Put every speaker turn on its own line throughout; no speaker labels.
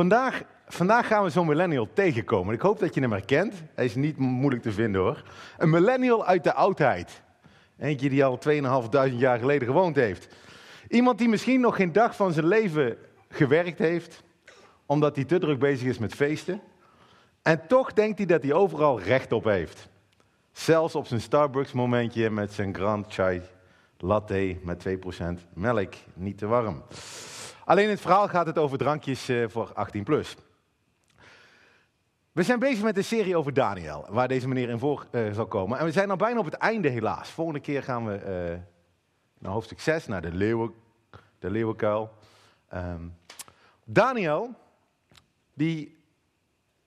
Vandaag, vandaag gaan we zo'n millennial tegenkomen. Ik hoop dat je hem herkent. Hij is niet moeilijk te vinden hoor. Een millennial uit de oudheid. Eentje die al 2.500 jaar geleden gewoond heeft. Iemand die misschien nog geen dag van zijn leven gewerkt heeft, omdat hij te druk bezig is met feesten. En toch denkt hij dat hij overal recht op heeft. Zelfs op zijn Starbucks momentje met zijn Grand Chai Latte met 2% melk, niet te warm. Alleen in het verhaal gaat het over drankjes eh, voor 18 plus. We zijn bezig met een serie over Daniel, waar deze meneer in voor uh, zal komen. En we zijn al bijna op het einde helaas. Volgende keer gaan we uh, naar hoofdstuk 6, naar de, leeuwen, de leeuwenkuil. Um, Daniel, die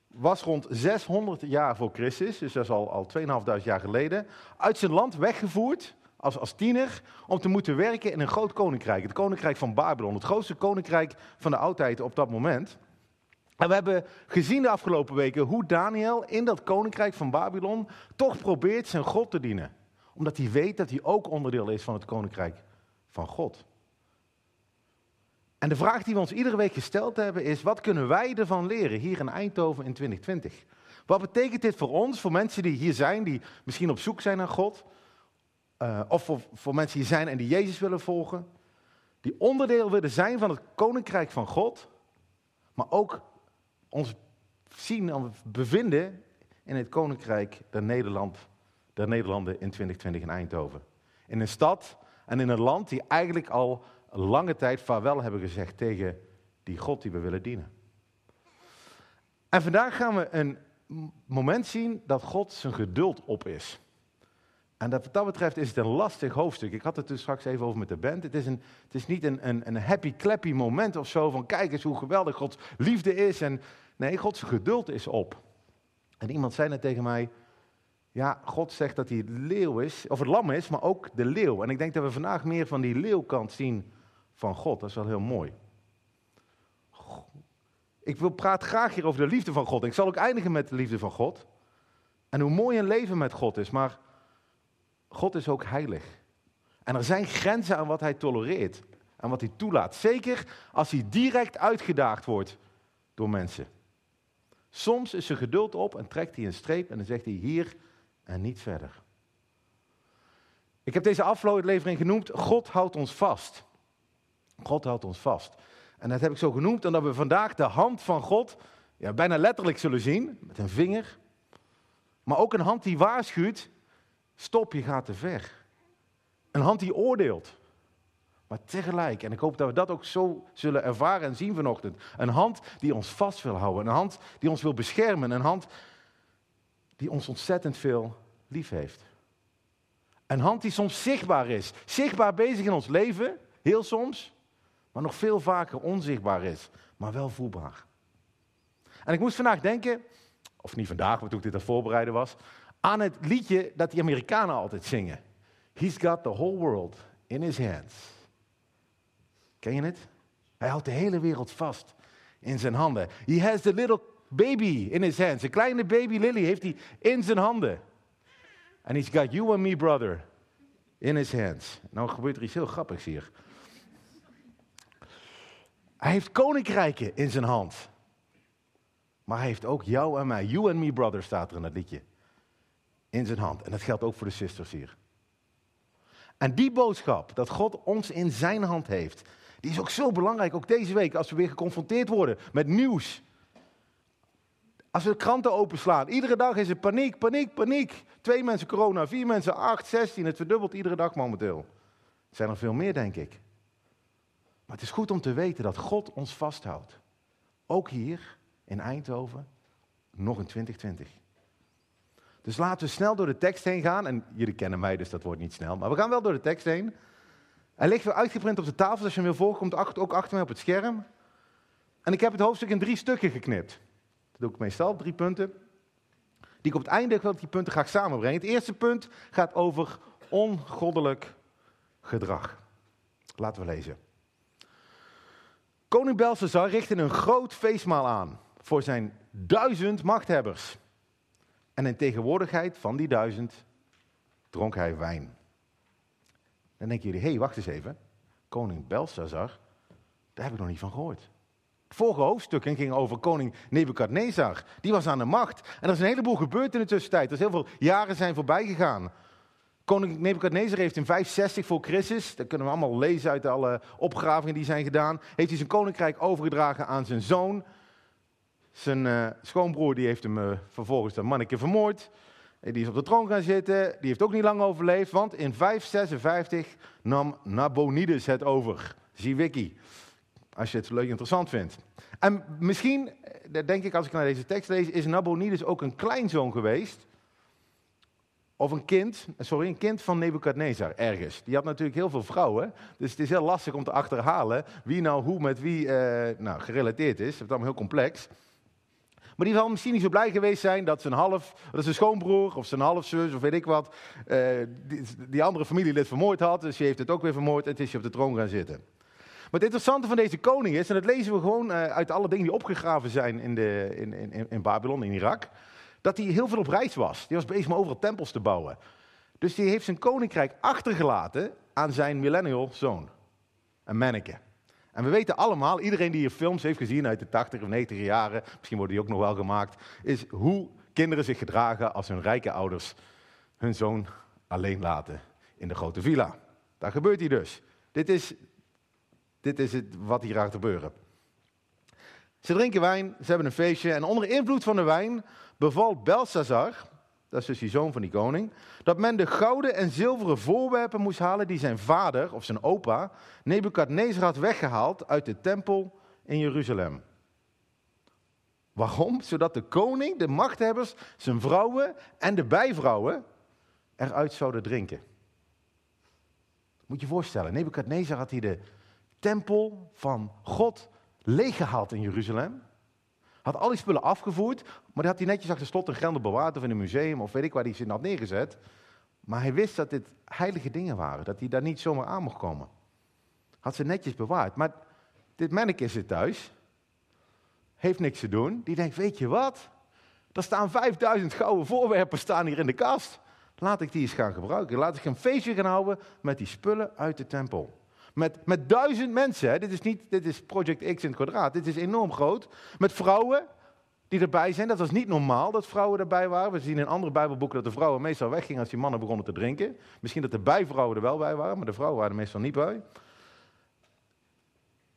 was rond 600 jaar voor Christus, dus dat is al, al 2.500 jaar geleden, uit zijn land weggevoerd als, als tiener om te moeten werken in een groot koninkrijk. Het koninkrijk van Babylon, het grootste koninkrijk van de oudheid op dat moment. En we hebben gezien de afgelopen weken hoe Daniel in dat koninkrijk van Babylon toch probeert zijn God te dienen. Omdat hij weet dat hij ook onderdeel is van het koninkrijk van God. En de vraag die we ons iedere week gesteld hebben is, wat kunnen wij ervan leren hier in Eindhoven in 2020? Wat betekent dit voor ons, voor mensen die hier zijn, die misschien op zoek zijn naar God? Uh, of voor, voor mensen die zijn en die Jezus willen volgen? Die onderdeel willen zijn van het koninkrijk van God, maar ook ons zien en bevinden in het koninkrijk der, Nederland, der Nederlanden in 2020 in Eindhoven. In een stad en in een land die eigenlijk al lange tijd vaarwel hebben gezegd tegen die God die we willen dienen. En vandaag gaan we een moment zien dat God zijn geduld op is. En dat, wat dat betreft is het een lastig hoofdstuk. Ik had het er straks even over met de band. Het is, een, het is niet een, een, een happy clappy moment of zo van kijk eens hoe geweldig Gods liefde is. En, nee, Gods geduld is op. En iemand zei net tegen mij, ja, God zegt dat hij leeuw is, of het lam is, maar ook de leeuw. En ik denk dat we vandaag meer van die leeuwkant zien van God. Dat is wel heel mooi. Ik wil praat graag hier over de liefde van God. Ik zal ook eindigen met de liefde van God. En hoe mooi een leven met God is. Maar God is ook heilig. En er zijn grenzen aan wat hij tolereert. En wat hij toelaat. Zeker als hij direct uitgedaagd wordt door mensen. Soms is zijn geduld op en trekt hij een streep en dan zegt hij hier en niet verder. Ik heb deze aflevering genoemd, God houdt ons vast. God houdt ons vast. En dat heb ik zo genoemd omdat we vandaag de hand van God ja, bijna letterlijk zullen zien, met een vinger. Maar ook een hand die waarschuwt, stop, je gaat te ver. Een hand die oordeelt. Maar tegelijk, en ik hoop dat we dat ook zo zullen ervaren en zien vanochtend. Een hand die ons vast wil houden. Een hand die ons wil beschermen. Een hand die ons ontzettend veel lief heeft. Een hand die soms zichtbaar is. Zichtbaar bezig in ons leven, heel soms maar nog veel vaker onzichtbaar is, maar wel voelbaar. En ik moest vandaag denken, of niet vandaag, maar toen ik dit aan het voorbereiden was, aan het liedje dat die Amerikanen altijd zingen. He's got the whole world in his hands. Ken je het? Hij houdt de hele wereld vast in zijn handen. He has the little baby in his hands. Een kleine baby Lily heeft hij in zijn handen. And he's got you and me, brother, in his hands. Nou gebeurt er iets heel grappigs hier. Hij heeft koninkrijken in zijn hand. Maar hij heeft ook jou en mij, you and me brother staat er in dat liedje, in zijn hand. En dat geldt ook voor de sisters hier. En die boodschap, dat God ons in zijn hand heeft, die is ook zo belangrijk, ook deze week, als we weer geconfronteerd worden met nieuws. Als we de kranten openslaan, iedere dag is er paniek, paniek, paniek. Twee mensen corona, vier mensen, acht, zestien, het verdubbelt iedere dag momenteel. Er zijn er veel meer, denk ik. Maar het is goed om te weten dat God ons vasthoudt. Ook hier in Eindhoven, nog in 2020. Dus laten we snel door de tekst heen gaan. En jullie kennen mij, dus dat wordt niet snel. Maar we gaan wel door de tekst heen. Hij ligt weer uitgeprint op de tafel, als je hem wil volgen, komt ook achter mij op het scherm. En ik heb het hoofdstuk in drie stukken geknipt. Dat doe ik meestal, drie punten. Die ik op het einde wil die punten graag samenbrengen. Het eerste punt gaat over ongoddelijk gedrag. Laten we lezen. Koning Belshazzar richtte een groot feestmaal aan voor zijn duizend machthebbers. En in tegenwoordigheid van die duizend dronk hij wijn. Dan denken jullie, hé, hey, wacht eens even. Koning Belshazzar, daar heb ik nog niet van gehoord. Het vorige hoofdstuk ging over koning Nebukadnezar. Die was aan de macht. En er is een heleboel gebeurd in de tussentijd. Er zijn heel veel jaren zijn voorbij gegaan. Koning Nebukadnezar heeft in 560 voor Christus, dat kunnen we allemaal lezen uit alle opgravingen die zijn gedaan, heeft hij zijn koninkrijk overgedragen aan zijn zoon. Zijn uh, schoonbroer die heeft hem uh, vervolgens dat manneke vermoord. Die is op de troon gaan zitten. Die heeft ook niet lang overleefd, want in 556 nam Nabonides het over. Zie wiki, als je het leuk interessant vindt. En misschien, eh, denk ik als ik naar deze tekst lees, is Nabonides ook een kleinzoon geweest of een kind, sorry, een kind van Nebukadnezar ergens. Die had natuurlijk heel veel vrouwen. Dus het is heel lastig om te achterhalen wie nou hoe met wie nou, gerelateerd is. Het is allemaal heel complex. Maar die zal misschien niet zo blij geweest zijn dat zijn half, dat zijn schoonbroer of zijn halfzus of weet ik wat, uh, die, andere familielid vermoord had. Dus die heeft het ook weer vermoord en het is je op de troon gaan zitten. Maar het interessante van deze koning is, en dat lezen we gewoon uh, uit alle dingen die opgegraven zijn in, de, in, in, in Babylon, in Irak dat hij heel veel op reis was. Die was bezig om overal tempels te bouwen. Dus die heeft zijn koninkrijk achtergelaten aan zijn millennial zoon. Een manneke. En we weten allemaal, iedereen die hier films heeft gezien uit de 80 of 90 jaren, misschien worden die ook nog wel gemaakt, is hoe kinderen zich gedragen als hun rijke ouders hun zoon alleen laten in de grote villa. Daar gebeurt hij dus. Dit is, dit is het, wat hier gaat gebeuren. Ze drinken wijn, ze hebben een feestje en onder invloed van de wijn bevalt Belshazzar, dat is dus die zoon van die koning, dat men de gouden en zilveren voorwerpen moest halen die zijn vader of zijn opa Nebukadnezar had weggehaald uit de tempel in Jeruzalem. Waarom? Zodat de koning, de machthebbers, zijn vrouwen en de bijvrouwen eruit zouden drinken. Moet je je voorstellen, Nebukadnezar had hier de tempel van God leeggehaald in Jeruzalem. Had al die spullen afgevoerd, maar die had hij netjes achter slot en grendel bewaard of in een museum of weet ik waar hij ze had neergezet. Maar hij wist dat dit heilige dingen waren, dat hij daar niet zomaar aan mocht komen. Had ze netjes bewaard. Maar dit manneke zit thuis, heeft niks te doen. Die denkt, weet je wat? Er staan 5000 gouden voorwerpen staan hier in de kast. Laat ik die eens gaan gebruiken. Laat ik een feestje gaan houden met die spullen uit de tempel. Met, met duizend mensen. Hè. Dit, is niet, dit is Project X in het kwadraat. Dit is enorm groot. Met vrouwen die erbij zijn. Dat was niet normaal dat vrouwen erbij waren. We zien in andere Bijbelboeken dat de vrouwen meestal weggingen als die mannen begonnen te drinken. Misschien dat de bijvrouwen er wel bij waren, maar de vrouwen waren er meestal niet bij.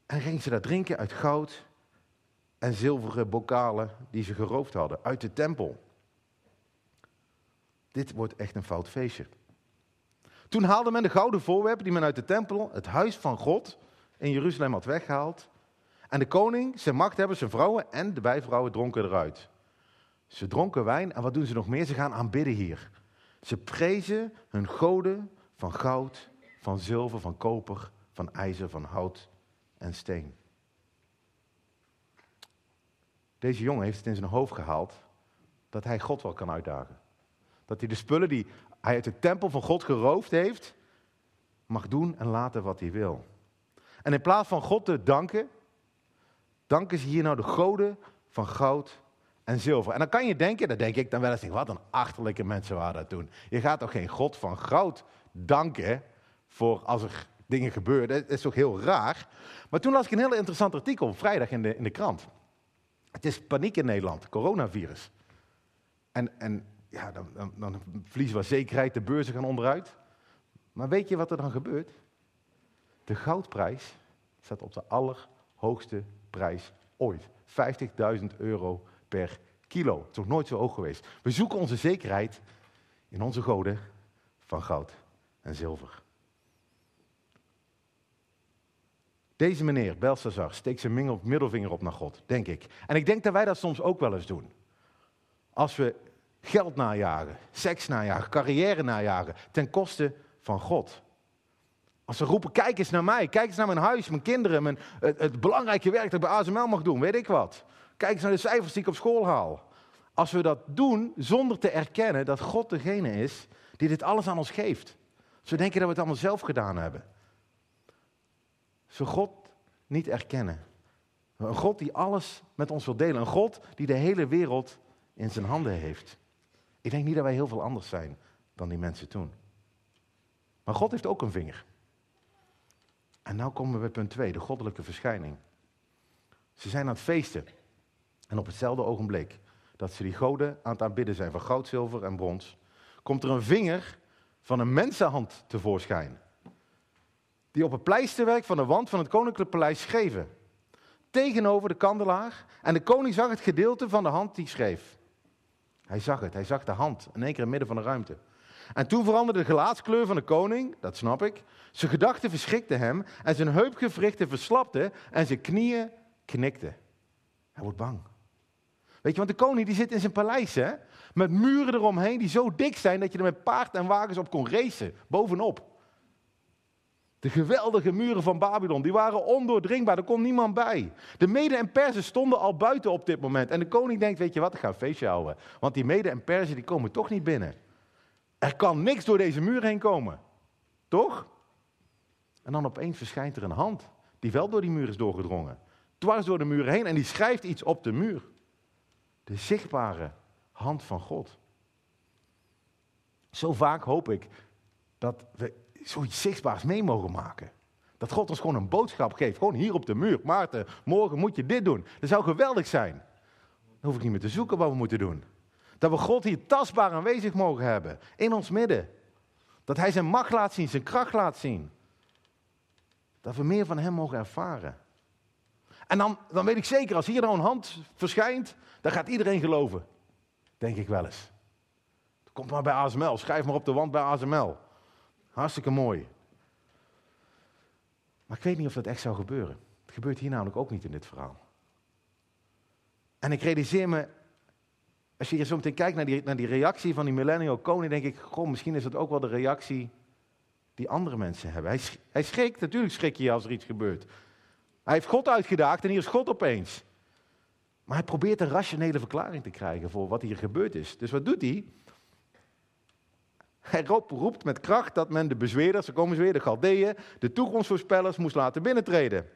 En gingen ze daar drinken uit goud en zilveren bokalen die ze geroofd hadden uit de tempel. Dit wordt echt een fout feestje. Toen haalde men de gouden voorwerpen die men uit de tempel, het huis van God, in Jeruzalem had weggehaald. En de koning, zijn machthebbers, zijn vrouwen en de bijvrouwen dronken eruit. Ze dronken wijn en wat doen ze nog meer? Ze gaan aanbidden hier. Ze prezen hun goden van goud, van zilver, van koper, van ijzer, van hout en steen. Deze jongen heeft het in zijn hoofd gehaald dat hij God wel kan uitdagen. Dat hij de spullen die hij uit de tempel van God geroofd heeft, mag doen en laten wat hij wil. En in plaats van God te danken, danken ze hier nou de goden van goud en zilver. En dan kan je denken, dat denk ik dan wel eens, wat een achterlijke mensen waren dat toen. Je gaat toch geen God van goud danken voor als er dingen gebeuren. Dat is toch heel raar. Maar toen las ik een heel interessant artikel vrijdag in de, in de krant. Het is paniek in Nederland, coronavirus. En, en dan, dan verliezen we zekerheid, de beurzen gaan onderuit. Maar weet je wat er dan gebeurt? De goudprijs staat op de allerhoogste prijs ooit. 50.000 euro per kilo. Het is nog nooit zo hoog geweest. We zoeken onze zekerheid in onze goden van goud en zilver. Deze meneer, Belshazzar, steekt zijn middelvinger op naar God, denk ik. En ik denk dat wij dat soms ook wel eens doen. Als we geld najagen, seks najagen, carrière najagen, ten koste van God. Als ze roepen, kijk eens naar mij, kijk eens naar mijn huis, mijn kinderen, mijn, het, belangrijke werk dat ik bij ASML mag doen, weet ik wat. Kijk eens naar de cijfers die ik op school haal. Als we dat doen zonder te erkennen dat God degene is die dit alles aan ons geeft. Als we denken dat we het allemaal zelf gedaan hebben. We God niet erkennen. Een God die alles met ons wil delen. Een God die de hele wereld in zijn handen heeft. Ik denk niet dat wij heel veel anders zijn dan die mensen toen. Maar God heeft ook een vinger. En nu komen we bij punt 2, de goddelijke verschijning. Ze zijn aan het feesten. En op hetzelfde ogenblik dat ze die goden aan het aanbidden zijn van goud, zilver en brons, komt er een vinger van een mensenhand tevoorschijn. Die op het pleisterwerk van de wand van het koninklijke paleis schreven. Tegenover de kandelaar. En de koning zag het gedeelte van de hand die schreef. Hij zag het, hij zag de hand in één keer in het midden van de ruimte. En toen veranderde de gelaatskleur van de koning, dat snap ik. Zijn gedachten verschrikten hem en zijn heupgewrichten verslapten en zijn knieën knikten. Hij wordt bang. Weet je, want de koning die zit in zijn paleis, hè? Met muren eromheen die zo dik zijn dat je er met paard en wagens op kon racen, bovenop. De geweldige muren van Babylon, die waren ondoordringbaar, er kon niemand bij. De Mede en Perzen stonden al buiten op dit moment. En de koning denkt, weet je wat, ik ga een feestje houden. Want die Mede en Perzen, die komen toch niet binnen. Er kan niks door deze muur heen komen. Toch? En dan opeens verschijnt er een hand, die wel door die muur is doorgedrongen. Dwars door de muur heen en die schrijft iets op de muur. De zichtbare hand van God. Zo vaak hoop ik dat we zoiets zichtbaars mee mogen maken. Dat God ons gewoon een boodschap geeft, gewoon hier op de muur. Maarten, morgen moet je dit doen. Dat zou geweldig zijn. Dan hoef ik niet meer te zoeken wat we moeten doen. Dat we God hier tastbaar aanwezig mogen hebben, in ons midden. Dat Hij zijn macht laat zien, zijn kracht laat zien. Dat we meer van Hem mogen ervaren. En dan, dan weet ik zeker, als hier nou een hand verschijnt, dan gaat iedereen geloven. Denk ik wel eens. Komt maar bij ASML, schrijf maar op de wand bij ASML. Hartstikke mooi. Maar ik weet niet of dat echt zou gebeuren. Het gebeurt hier namelijk ook niet in dit verhaal. En ik realiseer me, als je hier zo meteen kijkt naar die, naar die reactie van die millennial koning, denk ik, goh, misschien is dat ook wel de reactie die andere mensen hebben. Hij, hij schrikt, natuurlijk schrik je als er iets gebeurt. Hij heeft God uitgedaagd en hier is God opeens. Maar hij probeert een rationele verklaring te krijgen voor wat hier gebeurd is. Dus wat doet hij? Hij roept met kracht dat men de bezweerders, ze komen weer, de Galdeeën, de toekomstvoorspellers moest laten binnentreden.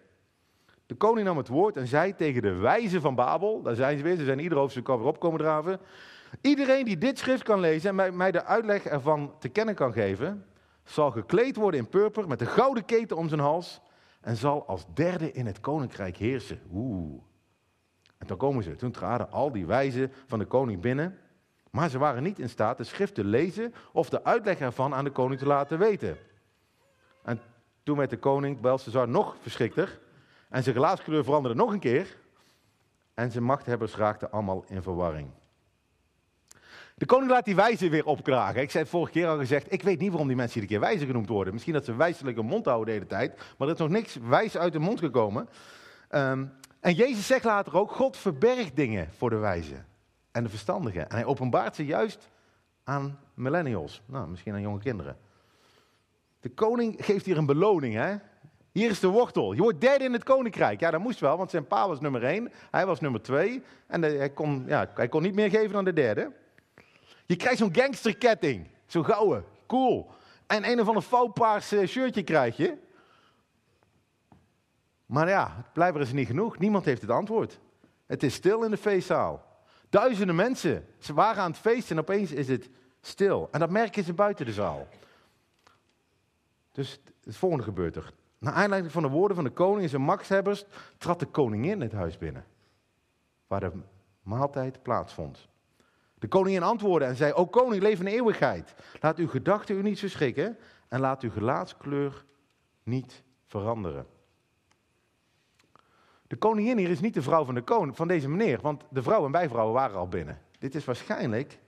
De koning nam het woord en zei tegen de wijzen van Babel, daar zijn ze weer, ze zijn ieder hoofdstuk weer op komen draven. Iedereen die dit schrift kan lezen en mij de uitleg ervan te kennen kan geven, zal gekleed worden in purper met een gouden keten om zijn hals en zal als derde in het koninkrijk heersen. Oeh. En toen komen ze, toen traden al die wijzen van de koning binnen, maar ze waren niet in staat de schrift te lezen of de uitleg ervan aan de koning te laten weten. En toen werd de koning Belshazzar nog verschrikter en zijn gelaatskleur veranderde nog een keer en zijn machthebbers raakten allemaal in verwarring. De koning laat die wijzen weer opkragen. Ik zei het vorige keer al gezegd, ik weet niet waarom die mensen iedere keer wijzen genoemd worden. Misschien dat ze wijselijke mond houden de hele tijd, maar er is nog niks wijs uit de mond gekomen. Ehm, en Jezus zegt later ook, God verbergt dingen voor de wijzen en de verstandigen. En hij openbaart ze juist aan millennials, nou, misschien aan jonge kinderen. De koning geeft hier een beloning, hè? Hier is de wortel. Je wordt derde in het koninkrijk. Ja, dat moest wel, want zijn pa was nummer één, hij was nummer twee. En hij, kon, ja, hij niet meer geven dan de derde. Je krijgt zo'n gangsterketting, zo'n gouden, cool. En een of ander fauwpaars eh, shirtje krijg je. Maar ja, blijkbaar is niet genoeg. Niemand heeft het antwoord. Het is stil in de feestzaal. Duizenden mensen, ze waren aan het feesten en opeens is het stil. En dat merken ze buiten de zaal. Dus het volgende gebeurt er. Naar aanleiding van de woorden van de koning en zijn machtshebbers trad de koningin het huis binnen. Waar de maaltijd plaatsvond. De koningin antwoordde en zei, o koning, leef in eeuwigheid. Laat uw gedachten u niet verschrikken en laat uw gelaatskleur niet veranderen. De koningin hier is niet de vrouw van, de koning, van deze meneer, want de vrouw en bijvrouwen waren al binnen. Dit is waarschijnlijk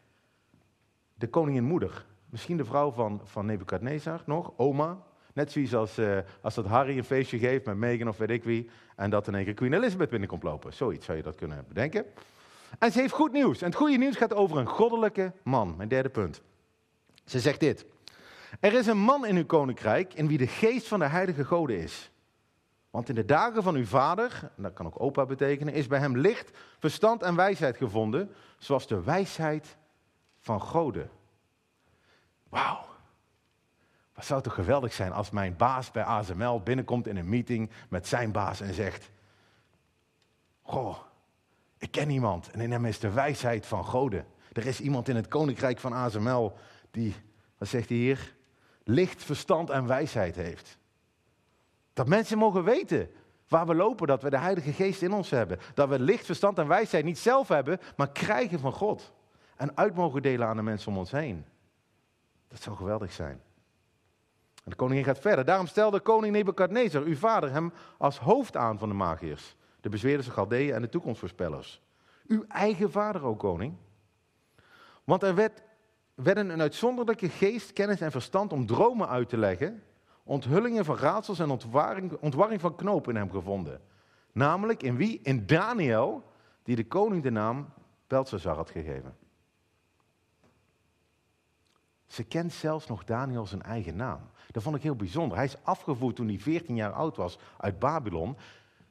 de koningin moeder. Misschien de vrouw van, van Nebukadnezar nog, oma. Net zoals als, uh, als dat Harry een feestje geeft met Meghan of weet ik wie. En dat in één keer Queen Elizabeth binnenkomt lopen. Zoiets zou je dat kunnen bedenken. En ze heeft goed nieuws. En het goede nieuws gaat over een goddelijke man. Mijn derde punt. Ze zegt dit. Er is een man in uw koninkrijk in wie de geest van de heilige goden is. Want in de dagen van uw vader, en dat kan ook opa betekenen, is bij hem licht, verstand en wijsheid gevonden, zoals de wijsheid van goden. Wauw. Wat zou toch geweldig zijn als mijn baas bij ASML binnenkomt in een meeting met zijn baas en zegt: Goh, ik ken iemand en in hem is de wijsheid van goden. Er is iemand in het koninkrijk van ASML die, wat zegt hij hier, licht, verstand en wijsheid heeft. Dat mensen mogen weten waar we lopen, dat we de Heilige Geest in ons hebben. Dat we licht, verstand en wijsheid niet zelf hebben, maar krijgen van God. En uit mogen delen aan de mensen om ons heen. Dat zou geweldig zijn. En de koningin gaat verder. Daarom stelde koning Nebukadnezar, uw vader, hem als hoofd aan van de magiërs, de bezweerders, de Galdeeën en de toekomstvoorspellers. Uw eigen vader, o koning. Want er werd, werden een uitzonderlijke geest, kennis en verstand om dromen uit te leggen, onthullingen van raadsels en ontwaring, ontwarring van knopen in hem gevonden. Namelijk in wie? In Daniel, die de koning de naam Belshazzar had gegeven. Ze kent zelfs nog Daniel zijn eigen naam. Dat vond ik heel bijzonder. Hij is afgevoerd toen hij 14 jaar oud was uit Babylon.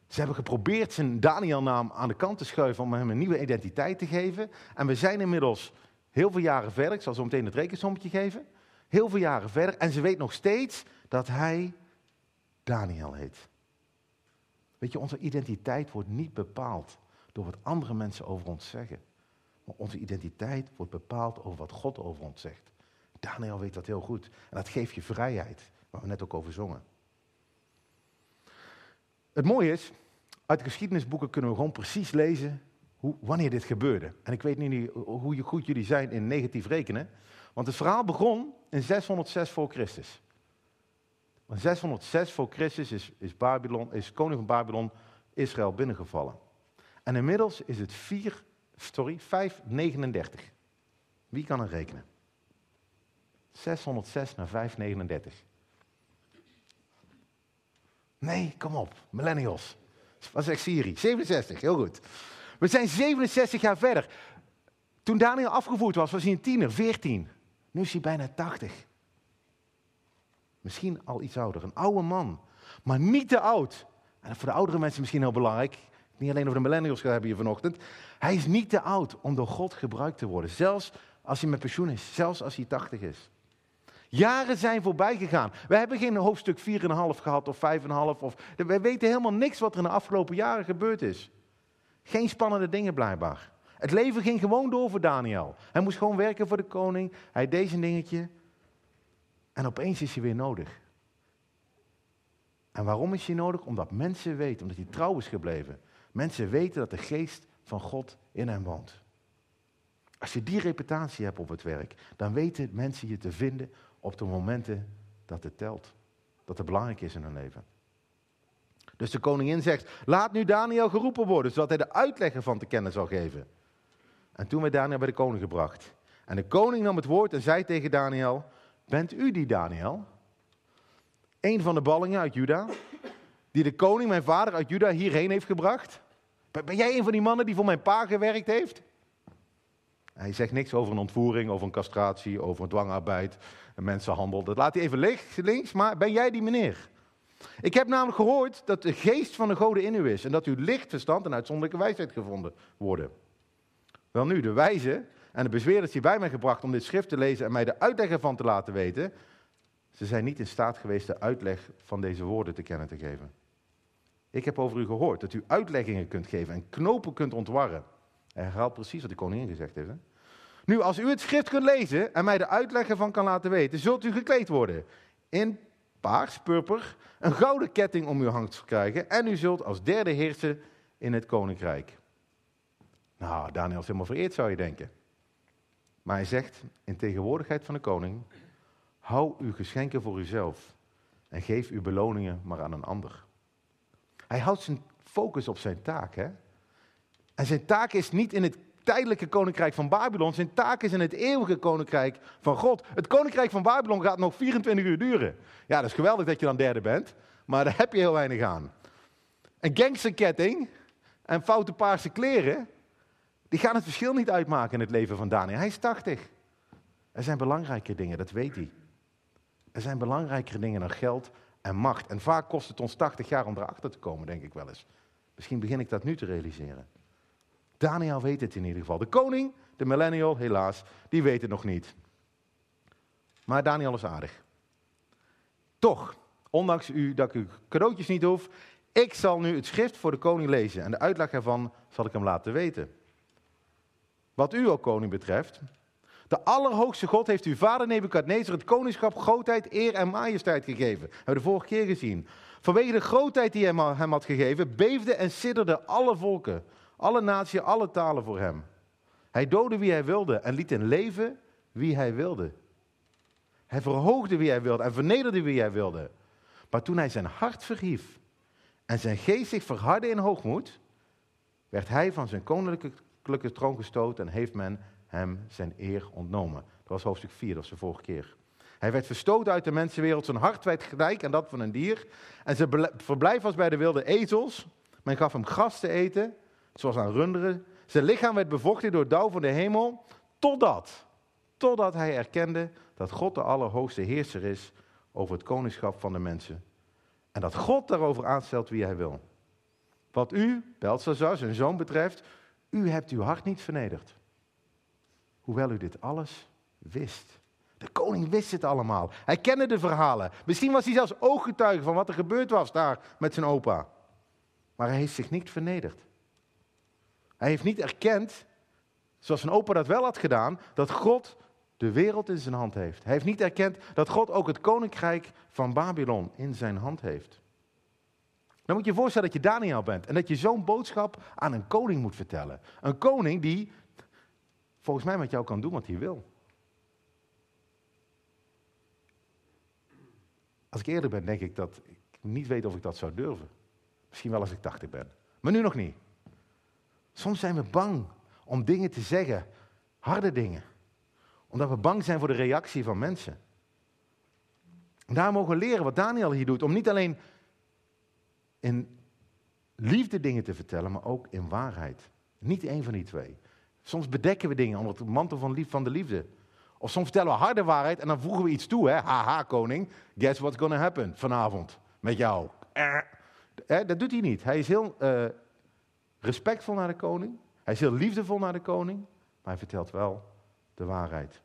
Ze hebben geprobeerd zijn Daniel-naam aan de kant te schuiven om hem een nieuwe identiteit te geven. En we zijn inmiddels heel veel jaren verder. Ik zal zo meteen het rekensommetje geven. Heel veel jaren verder. En ze weet nog steeds dat hij Daniel heet. Weet je, onze identiteit wordt niet bepaald door wat andere mensen over ons zeggen. Maar onze identiteit wordt bepaald over wat God over ons zegt. Daniel weet dat heel goed. En dat geeft je vrijheid, waar we net ook over zongen. Het mooie is, uit de geschiedenisboeken kunnen we gewoon precies lezen hoe, wanneer dit gebeurde. En ik weet niet hoe goed jullie zijn in negatief rekenen. Want het verhaal begon in 606 voor Christus. 606 voor Christus is, is, Babylon, is koning van Babylon Israël binnengevallen. En inmiddels is het 4, sorry, 539. Wie kan er rekenen? 606 naar 539. Nee, kom op, millennials. Wat zegt Siri? 67, heel goed. We zijn 67 jaar verder. Toen Daniel afgevoerd was, was hij een tiener, 14. Nu is hij bijna 80. Misschien al iets ouder, een oude man. Maar niet te oud. En voor de oudere mensen misschien heel belangrijk. Niet alleen over de millennials hebben hier vanochtend. Hij is niet te oud om door God gebruikt te worden. Zelfs als hij met pensioen is. Zelfs als hij 80 is. Jaren zijn voorbij gegaan. We hebben geen hoofdstuk 4,5 gehad of 5,5. Of, we weten helemaal niks wat er in de afgelopen jaren gebeurd is. Geen spannende dingen blijkbaar. Het leven ging gewoon door voor Daniel. Hij moest gewoon werken voor de koning. Hij deed zijn dingetje. En opeens is hij weer nodig. En waarom is hij nodig? Omdat mensen weten, omdat hij trouw is gebleven. Mensen weten dat de geest van God in hem woont. Als je die reputatie hebt op het werk, dan weten mensen je te vinden op de momenten dat het telt. Dat het belangrijk is in hun leven. Dus de koningin zegt, laat nu Daniel geroepen worden, zodat hij de uitleg ervan te kennen zal geven. En toen werd Daniel bij de koning gebracht. En de koning nam het woord en zei tegen Daniel, bent u die Daniel? Een van de ballingen uit Juda, die de koning, mijn vader uit Juda, hierheen heeft gebracht? Ben jij een van die mannen die voor mijn pa gewerkt heeft? Hij zegt niks over een ontvoering, over een castratie, over dwangarbeid, een mensenhandel. Dat laat hij even links, maar ben jij die meneer? Ik heb namelijk gehoord dat de geest van de goden in u is en dat u licht, verstand en uitzonderlijke wijsheid gevonden worden. Wel nu, de wijze en de bezweerders die bij mij gebracht om dit schrift te lezen en mij de uitleg ervan te laten weten, ze zijn niet in staat geweest de uitleg van deze woorden te kennen te geven. Ik heb over u gehoord dat u uitleggingen kunt geven en knopen kunt ontwarren. Hij herhaalt precies wat de koningin gezegd heeft. Hè? Nu, als u het schrift kunt lezen en mij de uitleg ervan kan laten weten, zult u gekleed worden. In paars, purper, een gouden ketting om uw hals krijgen en u zult als derde heersen in het koninkrijk. Nou, Daniel is helemaal vereerd, zou je denken. Maar hij zegt, in tegenwoordigheid van de koning, hou uw geschenken voor uzelf en geef uw beloningen maar aan een ander. Hij houdt zijn focus op zijn taak. Hè? En zijn taak is niet in het tijdelijke koninkrijk van Babylon. Zijn taak is in het eeuwige koninkrijk van God. Het koninkrijk van Babylon gaat nog 24 uur duren. Ja, dat is geweldig dat je dan derde bent, maar daar heb je heel weinig aan. Een gangsterketting en foute paarse kleren, die gaan het verschil niet uitmaken in het leven van Daniel. Hij is 80. Er zijn belangrijke dingen, dat weet hij. Er zijn belangrijkere dingen dan geld en macht. En vaak kost het ons 80 jaar om erachter te komen, denk ik wel eens. Misschien begin ik dat nu te realiseren. Daniel weet het in ieder geval. De koning, de millennial, helaas, die weet het nog niet. Maar Daniel is aardig. Toch, ondanks u dat ik uw cadeautjes niet hoef, ik zal nu het schrift voor de koning lezen en de uitleg ervan zal ik hem laten weten. Wat u, ook koning, betreft, De Allerhoogste God heeft uw vader Nebukadnezar het koningschap, grootheid, eer en majesteit gegeven. Dat hebben we de vorige keer gezien. Vanwege de grootheid die hij hem had gegeven, beefden en sidderden alle volken, alle naties, alle talen voor hem. Hij doodde wie hij wilde en liet in leven wie hij wilde. Hij verhoogde wie hij wilde en vernederde wie hij wilde. Maar toen hij zijn hart verhief en zijn geest zich verhardde in hoogmoed, werd hij van zijn koninklijke troon gestoten en heeft men hem zijn eer ontnomen. Dat was hoofdstuk 4, dat was de vorige keer. Hij werd verstoten uit de mensenwereld, zijn hart werd gelijk aan dat van een dier. En zijn verblijf was bij de wilde ezels. Men gaf hem gras te eten, zoals aan runderen. Zijn lichaam werd bevochtigd door dauw van de hemel, totdat, totdat hij erkende dat God de Allerhoogste Heerser is over het koningschap van de mensen. En dat God daarover aanstelt wie hij wil. Wat u, Belshazzar, zijn zoon betreft, u hebt uw hart niet vernederd. Hoewel u dit alles wist. De koning wist het allemaal. Hij kende de verhalen. Misschien was hij zelfs ooggetuige van wat er gebeurd was daar met zijn opa. Maar hij heeft zich niet vernederd. Hij heeft niet erkend, zoals zijn opa dat wel had gedaan, dat God de wereld in zijn hand heeft. Hij heeft niet erkend dat God ook het koninkrijk van Babylon in zijn hand heeft. Dan moet je je voorstellen dat je Daniel bent en dat je zo'n boodschap aan een koning moet vertellen. Een koning die volgens mij met jou kan doen wat hij wil. Als ik eerder ben, denk ik dat ik niet weet of ik dat zou durven. Misschien wel als ik 80 ben. Maar nu nog niet. Soms zijn we bang om dingen te zeggen, harde dingen. Omdat we bang zijn voor de reactie van mensen. En daar mogen we leren wat Daniel hier doet. Om niet alleen in liefde dingen te vertellen, maar ook in waarheid. Niet één van die twee. Soms bedekken we dingen onder het mantel van, lief, van de liefde. Of soms vertellen we harde waarheid en dan voegen we iets toe. Hè? Haha, koning, guess what's gonna happen vanavond met jou. Eh. dat doet hij niet. Hij is heel uh, respectvol naar de koning. Hij is heel liefdevol naar de koning. Maar hij vertelt wel de waarheid.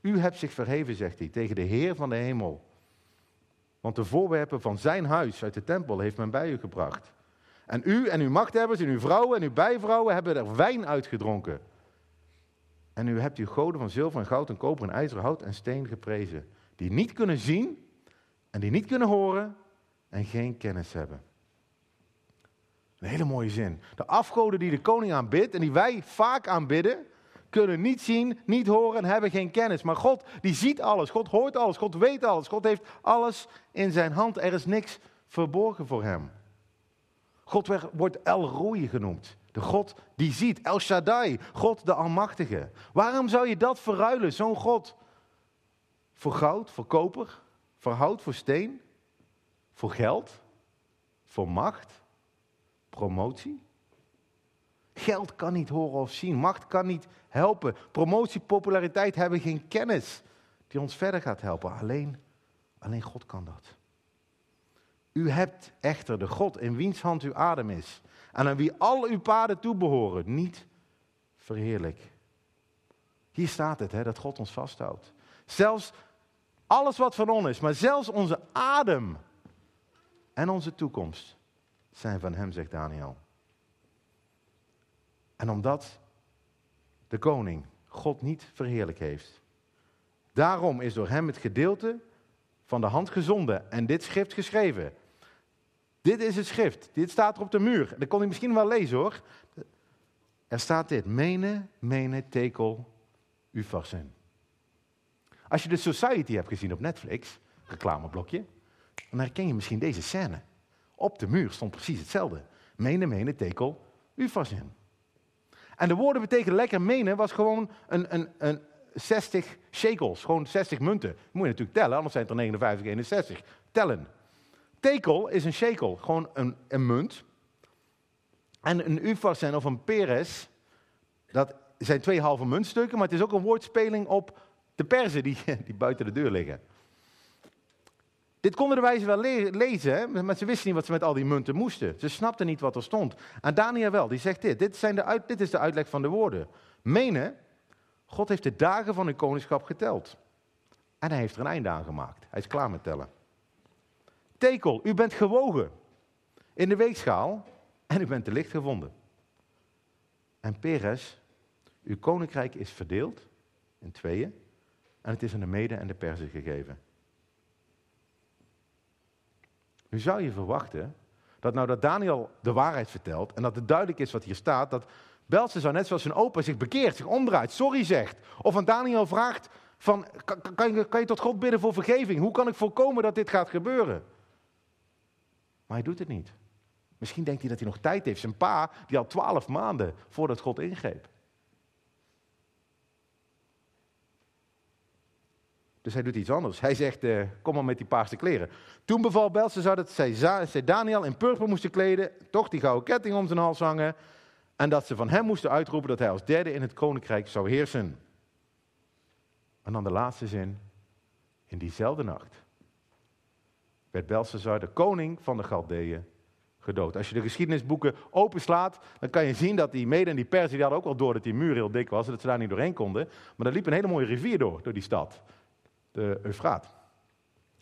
U hebt zich verheven, zegt hij, tegen de Heer van de hemel. Want de voorwerpen van zijn huis uit de tempel heeft men bij u gebracht. En u en uw machthebbers en uw vrouwen en uw bijvrouwen hebben er wijn uitgedronken. En u hebt uw goden van zilver en goud en koper en ijzer, hout en steen geprezen. Die niet kunnen zien en die niet kunnen horen en geen kennis hebben. Een hele mooie zin. De afgoden die de koning aanbidt en die wij vaak aanbidden, kunnen niet zien, niet horen en hebben geen kennis. Maar God, die ziet alles. God hoort alles. God weet alles. God heeft alles in zijn hand. Er is niks verborgen voor hem. God wordt El Roi genoemd. De God die ziet. El Shaddai. God de Almachtige. Waarom zou je dat verruilen, zo'n God? Voor goud, voor koper, voor hout, voor steen, voor geld, voor macht, promotie? Geld kan niet horen of zien. Macht kan niet helpen. Promotie, populariteit hebben geen kennis die ons verder gaat helpen. Alleen, alleen God kan dat. U hebt echter de God in wiens hand uw adem is en aan wie al uw paden toebehoren, niet verheerlijk. Hier staat het, hè, dat God ons vasthoudt. Zelfs alles wat van ons is, maar zelfs onze adem en onze toekomst zijn van Hem, zegt Daniel. En omdat de koning God niet verheerlijk heeft, daarom is door hem het gedeelte van de hand gezonden en dit schrift geschreven. Dit is het schrift. Dit staat er op de muur. Dat kon ik misschien wel lezen hoor. Er staat dit. Mene, mene, tekel, ufarsen. Als je de Society hebt gezien op Netflix, reclameblokje, dan herken je misschien deze scène. Op de muur stond precies hetzelfde. Mene, mene, tekel, ufarsen. En de woorden betekenen lekker menen was gewoon een, een, een 60 shekels, gewoon 60 munten. Moet je natuurlijk tellen, anders zijn het er 59, 61. Tellen. Tekel is een shekel, gewoon een, een munt. En een ufarsen of een peres, dat zijn twee halve muntstukken, maar het is ook een woordspeling op de perzen die, die buiten de deur liggen. Dit konden de wijzen wel lezen, maar ze wisten niet wat ze met al die munten moesten. Ze snapten niet wat er stond. En Daniel wel, die zegt dit. Dit, zijn de uit, dit is de uitleg van de woorden. Menen, God heeft de dagen van uw koningschap geteld. En hij heeft er een einde aan gemaakt. Hij is klaar met tellen. Tekel, u bent gewogen in de weegschaal en u bent te licht gevonden. En Peres, Uw koninkrijk is verdeeld in tweeën en het is aan de Mede en de Perzen gegeven. Nu zou je verwachten dat nou dat Daniel de waarheid vertelt en dat het duidelijk is wat hier staat, dat Belshazzar net zoals zijn opa zich bekeert, zich omdraait, sorry zegt. Of aan Daniel vraagt van, kan, kan, kan je tot God bidden voor vergeving? Hoe kan ik voorkomen dat dit gaat gebeuren? Maar hij doet het niet. Misschien denkt hij dat hij nog tijd heeft. Zijn pa, die al twaalf maanden voordat God ingreep. Dus hij doet iets anders. Hij zegt, uh, kom maar met die paarse kleren. Toen beval Belshazzar dat zij, zij Daniel in purper moesten kleden, toch die gouden ketting om zijn hals hangen, en dat ze van hem moesten uitroepen dat hij als derde in het koninkrijk zou heersen. En dan de laatste zin. In diezelfde nacht werd Belshazzar, de koning van de Galdeeën, gedood. Als je de geschiedenisboeken openslaat, dan kan je zien dat die mede en die Persen, die hadden ook al door dat die muur heel dik was, en dat ze daar niet doorheen konden. Maar er liep een hele mooie rivier door, door die stad, de Eufraat.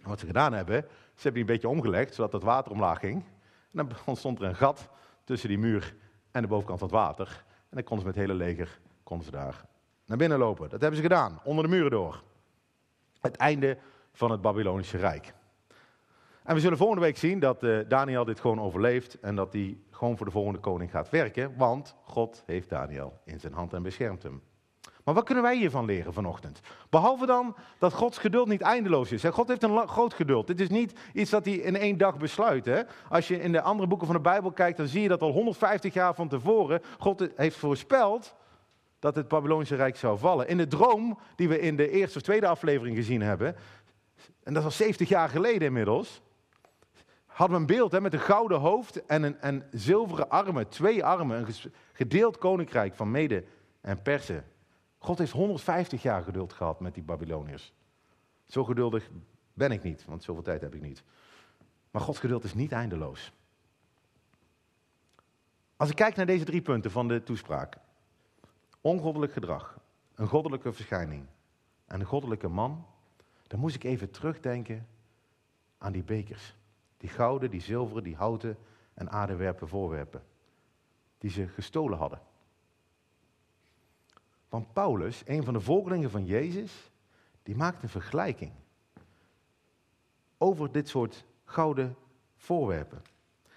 Wat ze gedaan hebben, ze hebben die een beetje omgelegd, zodat het water omlaag ging. En dan ontstond er een gat tussen die muur en de bovenkant van het water. En dan konden ze met het hele leger konden ze daar naar binnen lopen. Dat hebben ze gedaan, onder de muren door. Het einde van het Babylonische Rijk. En we zullen volgende week zien dat uh, Daniel dit gewoon overleeft en dat hij gewoon voor de volgende koning gaat werken, want God heeft Daniel in zijn hand en beschermt hem. Maar wat kunnen wij hiervan leren vanochtend? Behalve dan dat Gods geduld niet eindeloos is. God heeft een groot geduld. Dit is niet iets dat hij in één dag besluit. Hè? Als je in de andere boeken van de Bijbel kijkt, dan zie je dat al 150 jaar van tevoren God heeft voorspeld dat het Babylonische Rijk zou vallen. In de droom die we in de eerste of tweede aflevering gezien hebben, en dat al 70 jaar geleden inmiddels, hadden we een beeld hè, met een gouden hoofd en een en zilveren armen, twee armen, een gedeeld koninkrijk van Mede en Persen. God heeft 150 jaar geduld gehad met die Babyloniërs. Zo geduldig ben ik niet, want zoveel tijd heb ik niet. Maar Gods geduld is niet eindeloos. Als ik kijk naar deze drie punten van de toespraak. Ongoddelijk gedrag, een goddelijke verschijning en een goddelijke man. Dan moest ik even terugdenken aan die bekers. Die gouden, die zilveren, die houten en aardewerpen voorwerpen. Die ze gestolen hadden. Want Paulus, een van de volgelingen van Jezus, die maakt een vergelijking over dit soort gouden voorwerpen.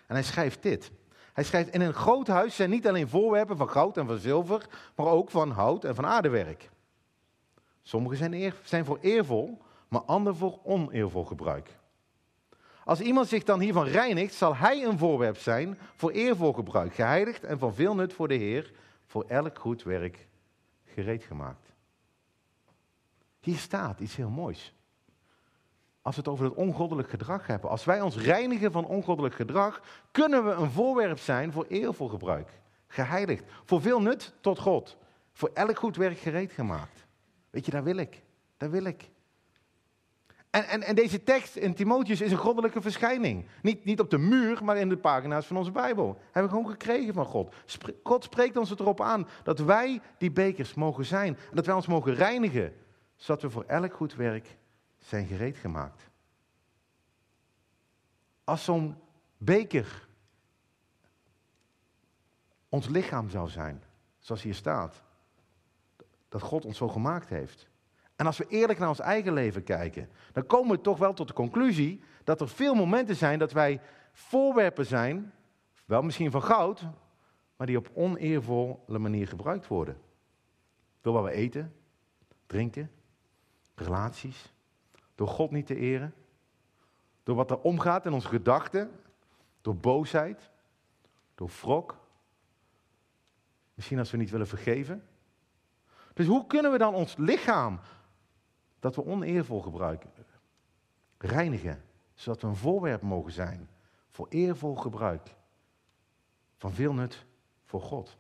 En hij schrijft dit. Hij schrijft, in een groot huis zijn niet alleen voorwerpen van goud en van zilver, maar ook van hout en van aardewerk. Sommige zijn, eer, zijn voor eervol, maar andere voor oneervol gebruik. Als iemand zich dan hiervan reinigt, zal hij een voorwerp zijn voor eervol gebruik, geheiligd en van veel nut voor de Heer, voor elk goed werk gereed gemaakt. Hier staat iets heel moois. Als we het over het ongoddelijk gedrag hebben, als wij ons reinigen van ongoddelijk gedrag, kunnen we een voorwerp zijn voor eervol gebruik. Geheiligd, voor veel nut tot God, voor elk goed werk gereed gemaakt. Weet je, daar wil ik. Daar wil ik. En, en, en deze tekst in Timotheus is een goddelijke verschijning. Niet, niet op de muur, maar in de pagina's van onze Bijbel. Hebben we gewoon gekregen van God. God spreekt ons erop aan dat wij die bekers mogen zijn. En dat wij ons mogen reinigen. Zodat we voor elk goed werk zijn gereed gemaakt. Als zo'n beker ons lichaam zou zijn, zoals hier staat. Dat God ons zo gemaakt heeft. En als we eerlijk naar ons eigen leven kijken, dan komen we toch wel tot de conclusie dat er veel momenten zijn dat wij voorwerpen zijn, wel misschien van goud, maar die op oneervolle manier gebruikt worden. Door wat we eten, drinken, relaties, door God niet te eren, door wat er omgaat in onze gedachten, door boosheid, door wrok, misschien als we niet willen vergeven. Dus hoe kunnen we dan ons lichaam dat we oneervol gebruiken. Reinigen, zodat we een voorwerp mogen zijn voor eervol gebruik. Van veel nut voor God.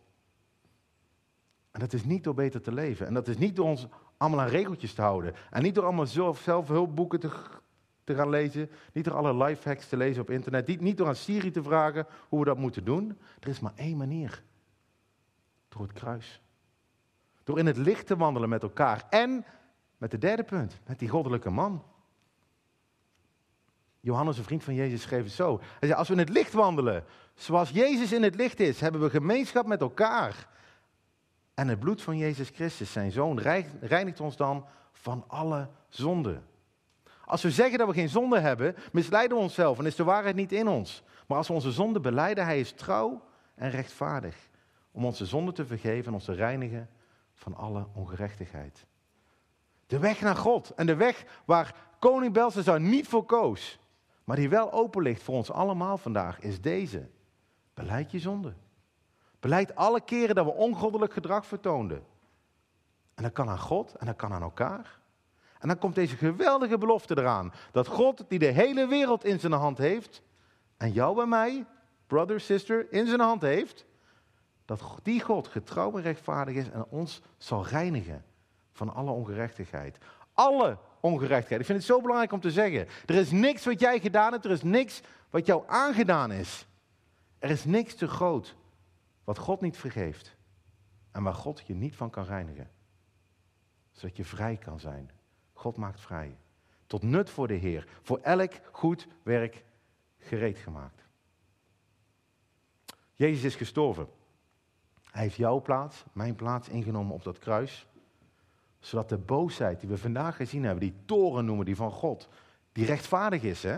En dat is niet door beter te leven. En dat is niet door ons allemaal aan regeltjes te houden. En niet door allemaal zelf, zelfhulpboeken te, te gaan lezen. Niet door alle lifehacks te lezen op internet. Niet, niet door aan Siri te vragen hoe we dat moeten doen. Er is maar één manier. Door het kruis. Door in het licht te wandelen met elkaar. En met het derde punt, met die goddelijke man. Johannes, een vriend van Jezus, schreef het zo. Hij zei, als we in het licht wandelen, zoals Jezus in het licht is, hebben we gemeenschap met elkaar. En het bloed van Jezus Christus, zijn zoon, reinigt ons dan van alle zonde. Als we zeggen dat we geen zonde hebben, misleiden we onszelf en is de waarheid niet in ons. Maar als we onze zonde beleiden, hij is trouw en rechtvaardig om onze zonde te vergeven en ons te reinigen van alle ongerechtigheid. De weg naar God en de weg waar koning Belshazzar niet voor koos, maar die wel open ligt voor ons allemaal vandaag, is deze. Beleid je zonde. Beleid alle keren dat we ongoddelijk gedrag vertoonden. En dat kan aan God en dat kan aan elkaar. En dan komt deze geweldige belofte eraan. Dat God, die de hele wereld in zijn hand heeft, en jou en mij, brother, sister, in zijn hand heeft, dat die God getrouw en rechtvaardig is en ons zal reinigen van alle ongerechtigheid. Alle ongerechtigheid. Ik vind het zo belangrijk om te zeggen. Er is niks wat jij gedaan hebt, er is niks wat jou aangedaan is. Er is niks te groot wat God niet vergeeft en waar God je niet van kan reinigen. Zodat je vrij kan zijn. God maakt vrij. Tot nut voor de Heer. Voor elk goed werk gereed gemaakt. Jezus is gestorven. Hij heeft jouw plaats, mijn plaats ingenomen op dat kruis. Zodat de boosheid die we vandaag gezien hebben, die toren noemen, die van God, die rechtvaardig is, hè?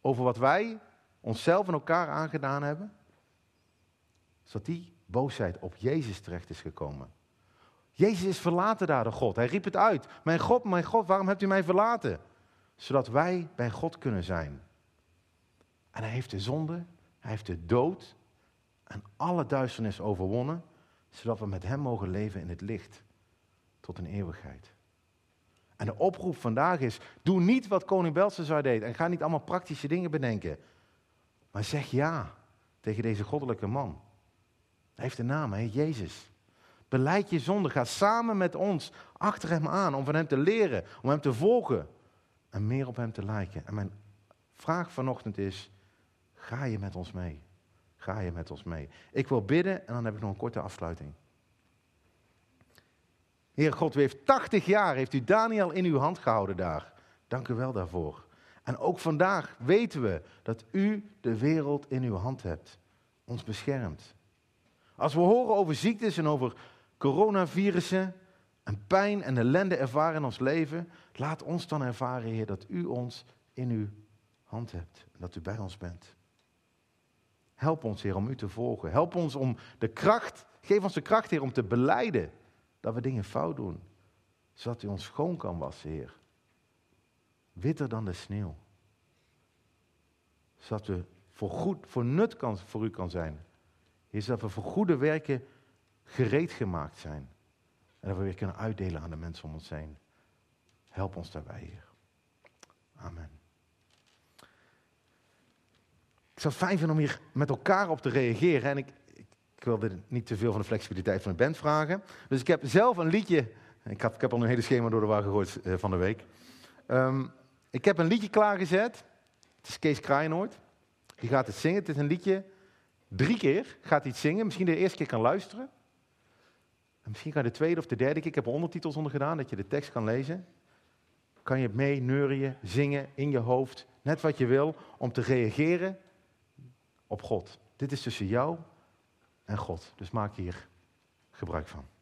Over wat wij onszelf en elkaar aangedaan hebben. Zodat die boosheid op Jezus terecht is gekomen. Jezus is verlaten daar door God. Hij riep het uit. Mijn God, mijn God, waarom hebt u mij verlaten? Zodat wij bij God kunnen zijn. En hij heeft de zonde, hij heeft de dood en alle duisternis overwonnen, zodat we met hem mogen leven in het licht tot een eeuwigheid. En de oproep vandaag is, doe niet wat koning Belshazzar deed en ga niet allemaal praktische dingen bedenken. Maar zeg ja tegen deze goddelijke man. Hij heeft een naam, hij heet Jezus. Beleid je zonde, ga samen met ons achter hem aan om van hem te leren, om hem te volgen en meer op hem te lijken. En mijn vraag vanochtend is, ga je met ons mee? Ga je met ons mee? Ik wil bidden en dan heb ik nog een korte afsluiting. Heer God, u heeft 80 jaar, heeft u Daniel in uw hand gehouden daar. Dank u wel daarvoor. En ook vandaag weten we dat u de wereld in uw hand hebt, ons beschermt. Als we horen over ziektes en over coronavirussen en pijn en ellende ervaren in ons leven, laat ons dan ervaren, Heer, dat u ons in uw hand hebt en dat u bij ons bent. Help ons, Heer, om u te volgen. Help ons om de kracht, geef ons de kracht, Heer, om te beleiden dat we dingen fout doen. Zodat u ons schoon kan wassen, Heer. Witter dan de sneeuw. Zodat we voor, goed, voor nut kan, voor u kan zijn. Heer, zodat we voor goede werken gereed gemaakt zijn. En dat we weer kunnen uitdelen aan de mensen om ons heen. Help ons daarbij, Heer. Amen. Ik zou het fijn vinden om hier met elkaar op te reageren. En ik, ik, wilde niet te veel van de flexibiliteit van de band vragen. Dus ik heb zelf een liedje. Ik, ik heb al een hele schema door de war gegooid uh, van de week. Um, ik heb een liedje klaargezet. Het is Kees Kraaienoord. Die gaat het zingen. Het is een liedje. Drie keer gaat hij het zingen. Misschien de eerste keer kan luisteren. En misschien kan de tweede of de derde keer. Ik heb er ondertitels onder gedaan, dat je de tekst kan lezen. Kan je mee neurien, zingen in je hoofd. Net wat je wil om te reageren op God. Dit is tussen jou en God. Dus maak hier gebruik van.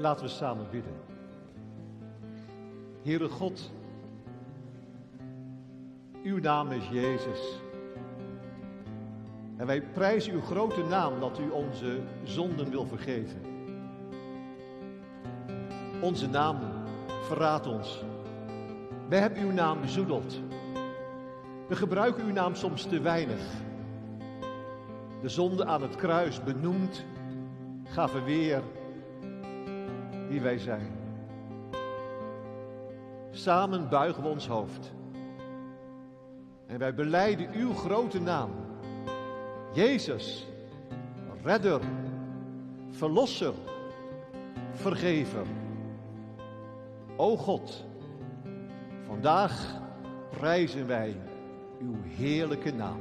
Laten we samen bidden. Heere God, uw naam is Jezus. En wij prijzen uw grote naam dat u onze zonden wil vergeven. Onze naam verraadt ons. Wij hebben uw naam bezoedeld. We gebruiken uw naam soms te weinig. De zonde aan het kruis benoemd, gaven weer wie wij zijn. Samen buigen we ons hoofd. En wij beleiden uw grote naam. Jezus, redder, verlosser, vergever. O God, vandaag prijzen wij uw heerlijke naam.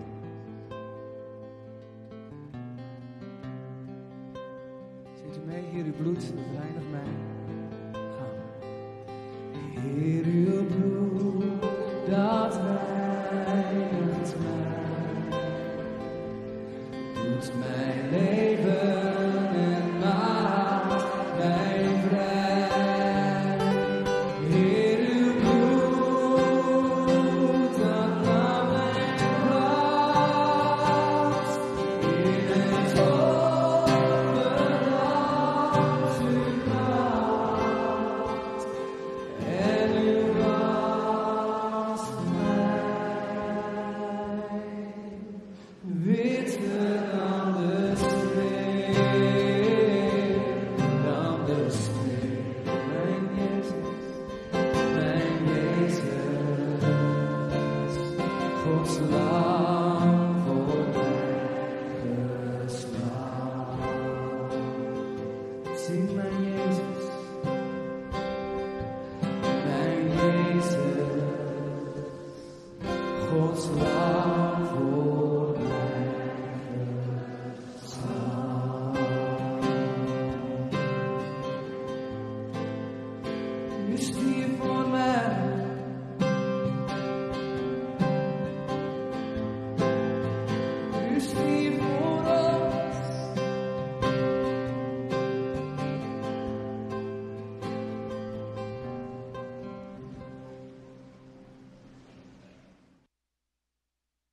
Zingt u mee, Heer, uw bloed, dat we. Heer,